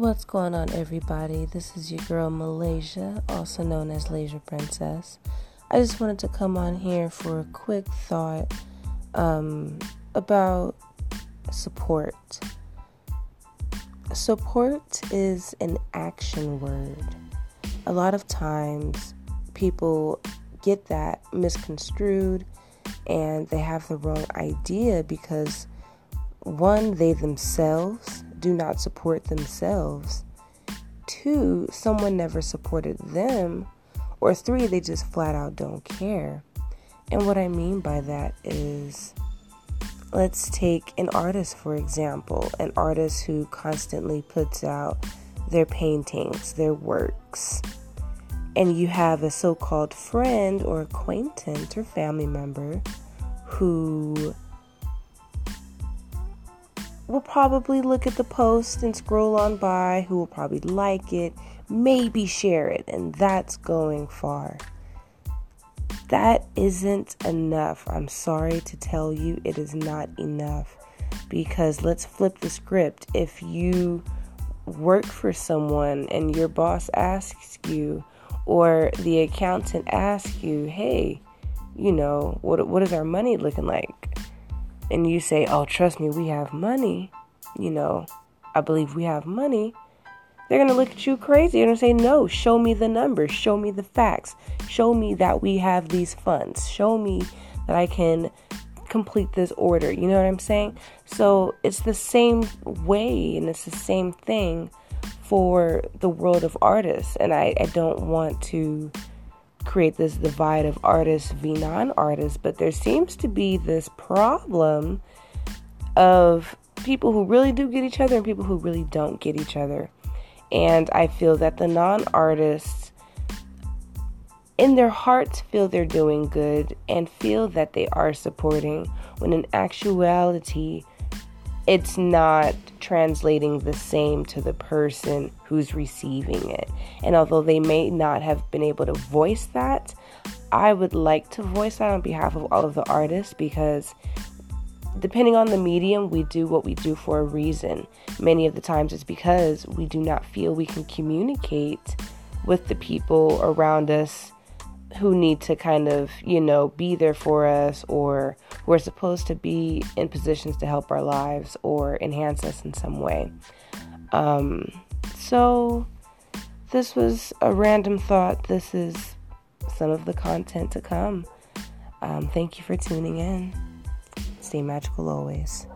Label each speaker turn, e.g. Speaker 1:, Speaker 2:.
Speaker 1: What's going on, everybody? This is your girl Malaysia, also known as Lasia Princess. I just wanted to come on here for a quick thought um, about support. Support is an action word. A lot of times, people get that misconstrued and they have the wrong idea because one, they themselves do not support themselves. Two, someone never supported them. Or three, they just flat out don't care. And what I mean by that is let's take an artist, for example, an artist who constantly puts out their paintings, their works. And you have a so called friend or acquaintance or family member who will probably look at the post and scroll on by, who will probably like it, maybe share it, and that's going far. That isn't enough. I'm sorry to tell you, it is not enough. Because let's flip the script. If you work for someone and your boss asks you, or the accountant asks you, hey, you know, what, what is our money looking like? And you say, oh, trust me, we have money, you know, I believe we have money, they're going to look at you crazy. To say, no, show me the numbers, show me the facts, show me that we have these funds, show me that I can complete this order. You know what I'm saying? So it's the same way and it's the same thing for the world of artists. And I, I don't want to create this divide of artists v non artists, but there seems to be this problem of people who really do get each other and people who really don't get each other. And I feel that the non artists, in their hearts, feel they're doing good and feel that they are supporting, when in actuality, it's not translating the same to the person who's receiving it. And although they may not have been able to voice that, I would like to voice that on behalf of all of the artists because depending on the medium, we do what we do for a reason. Many of the times it's because we do not feel we can communicate with the people around us who need to kind of, you know, be there for us or we're supposed to be in positions to help our lives or enhance us in some way. Um, so, this was a random thought. This is some of the content to come. Um, thank you for tuning in. Stay magical always.